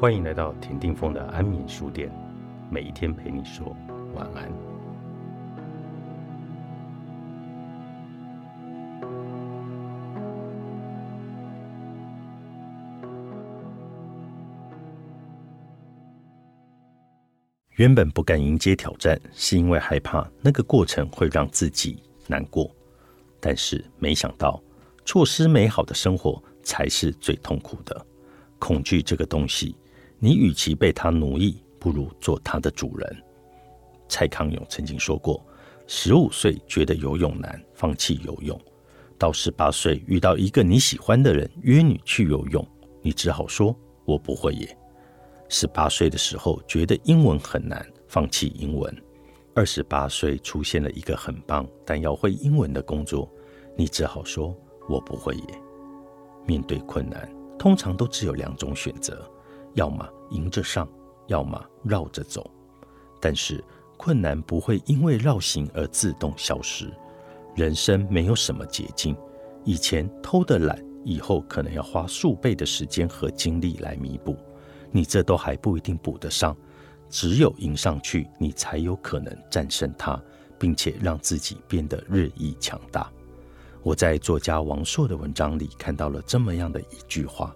欢迎来到田定峰的安眠书店，每一天陪你说晚安。原本不敢迎接挑战，是因为害怕那个过程会让自己难过。但是没想到，错失美好的生活才是最痛苦的。恐惧这个东西，你与其被它奴役，不如做它的主人。蔡康永曾经说过：十五岁觉得游泳难，放弃游泳；到十八岁遇到一个你喜欢的人约你去游泳，你只好说：“我不会耶。”十八岁的时候觉得英文很难，放弃英文；二十八岁出现了一个很棒但要会英文的工作，你只好说：“我不会耶。”面对困难，通常都只有两种选择：要么迎着上，要么绕着走。但是困难不会因为绕行而自动消失。人生没有什么捷径，以前偷的懒，以后可能要花数倍的时间和精力来弥补。你这都还不一定补得上，只有迎上去，你才有可能战胜它，并且让自己变得日益强大。我在作家王朔的文章里看到了这么样的一句话：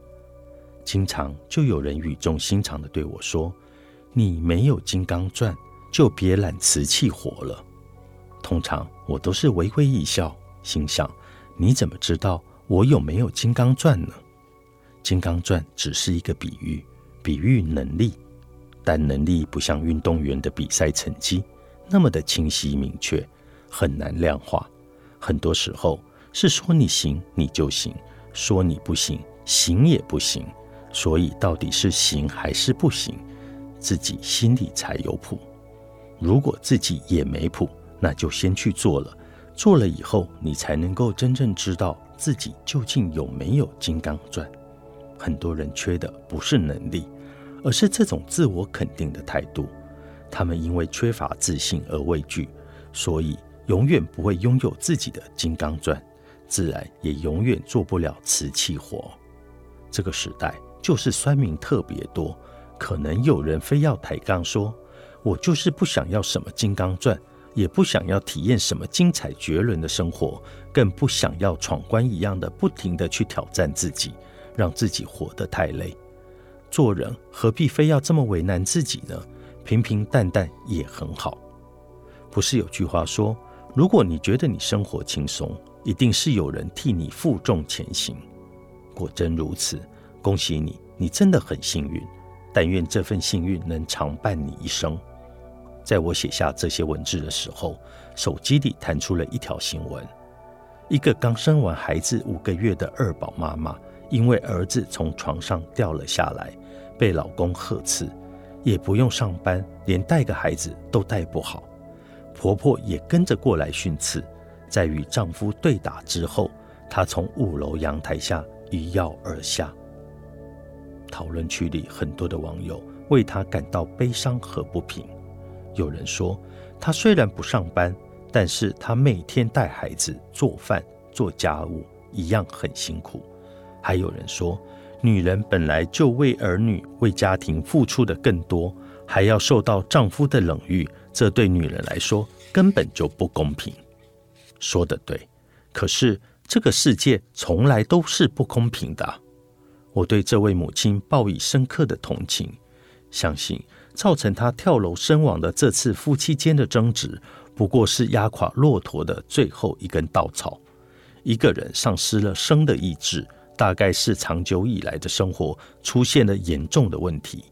经常就有人语重心长地对我说：“你没有金刚钻，就别揽瓷器活了。”通常我都是微微一笑，心想：“你怎么知道我有没有金刚钻呢？”金刚钻只是一个比喻。比喻能力，但能力不像运动员的比赛成绩那么的清晰明确，很难量化。很多时候是说你行你就行，说你不行行也不行。所以到底是行还是不行，自己心里才有谱。如果自己也没谱，那就先去做了。做了以后，你才能够真正知道自己究竟有没有金刚钻。很多人缺的不是能力。而是这种自我肯定的态度，他们因为缺乏自信而畏惧，所以永远不会拥有自己的金刚钻，自然也永远做不了瓷器活。这个时代就是酸民特别多，可能有人非要抬杠说：“我就是不想要什么金刚钻，也不想要体验什么精彩绝伦的生活，更不想要闯关一样的不停的去挑战自己，让自己活得太累。”做人何必非要这么为难自己呢？平平淡淡也很好。不是有句话说，如果你觉得你生活轻松，一定是有人替你负重前行。果真如此，恭喜你，你真的很幸运。但愿这份幸运能常伴你一生。在我写下这些文字的时候，手机里弹出了一条新闻：一个刚生完孩子五个月的二宝妈妈，因为儿子从床上掉了下来。被老公呵斥，也不用上班，连带个孩子都带不好。婆婆也跟着过来训斥，在与丈夫对打之后，她从五楼阳台下一跃而下。讨论区里很多的网友为她感到悲伤和不平。有人说，她虽然不上班，但是她每天带孩子、做饭、做家务，一样很辛苦。还有人说。女人本来就为儿女、为家庭付出的更多，还要受到丈夫的冷遇，这对女人来说根本就不公平。说的对，可是这个世界从来都是不公平的。我对这位母亲报以深刻的同情，相信造成她跳楼身亡的这次夫妻间的争执，不过是压垮骆驼的最后一根稻草。一个人丧失了生的意志。大概是长久以来的生活出现了严重的问题，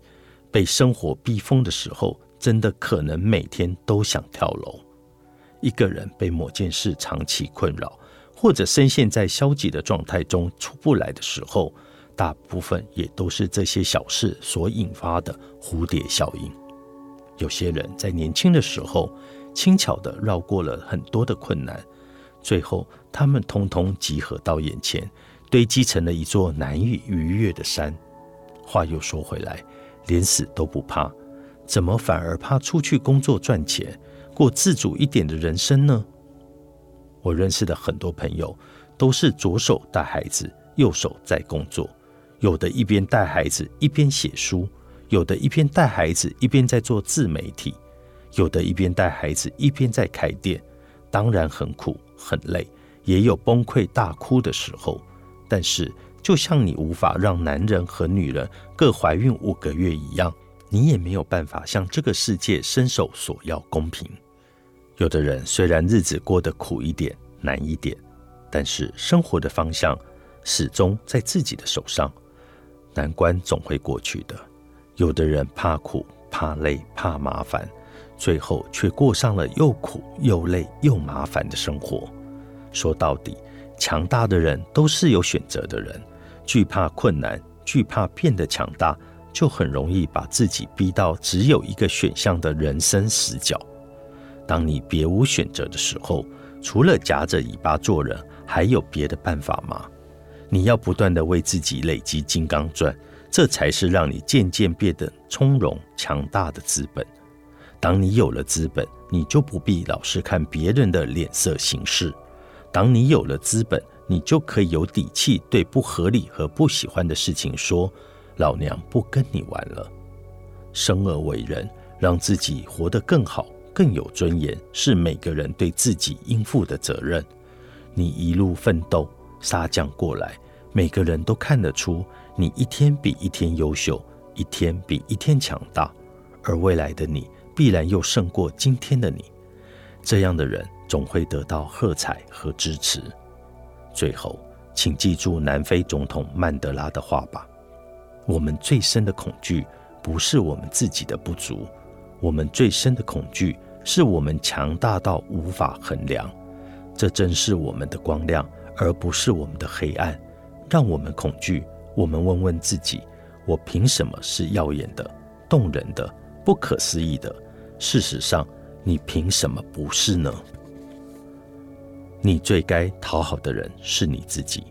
被生活逼疯的时候，真的可能每天都想跳楼。一个人被某件事长期困扰，或者深陷在消极的状态中出不来的时候，大部分也都是这些小事所引发的蝴蝶效应。有些人在年轻的时候轻巧地绕过了很多的困难，最后他们通通集合到眼前。堆积成了一座难以逾越的山。话又说回来，连死都不怕，怎么反而怕出去工作赚钱，过自主一点的人生呢？我认识的很多朋友都是左手带孩子，右手在工作，有的一边带孩子一边写书，有的一边带孩子一边在做自媒体，有的一边带孩子一边在开店，当然很苦很累，也有崩溃大哭的时候。但是，就像你无法让男人和女人各怀孕五个月一样，你也没有办法向这个世界伸手索要公平。有的人虽然日子过得苦一点、难一点，但是生活的方向始终在自己的手上，难关总会过去的。有的人怕苦、怕累、怕麻烦，最后却过上了又苦又累又麻烦的生活。说到底，强大的人都是有选择的人。惧怕困难，惧怕变得强大，就很容易把自己逼到只有一个选项的人生死角。当你别无选择的时候，除了夹着尾巴做人，还有别的办法吗？你要不断的为自己累积金刚钻，这才是让你渐渐变得从容强大的资本。当你有了资本，你就不必老是看别人的脸色行事。当你有了资本，你就可以有底气对不合理和不喜欢的事情说：“老娘不跟你玩了。”生而为人，让自己活得更好、更有尊严，是每个人对自己应负的责任。你一路奋斗、杀将过来，每个人都看得出你一天比一天优秀，一天比一天强大，而未来的你必然又胜过今天的你。这样的人总会得到喝彩和支持。最后，请记住南非总统曼德拉的话吧：我们最深的恐惧不是我们自己的不足，我们最深的恐惧是我们强大到无法衡量。这正是我们的光亮，而不是我们的黑暗。让我们恐惧。我们问问自己：我凭什么是耀眼的、动人的、不可思议的？事实上，你凭什么不是呢？你最该讨好的人是你自己。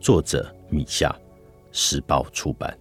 作者：米夏，时报出版。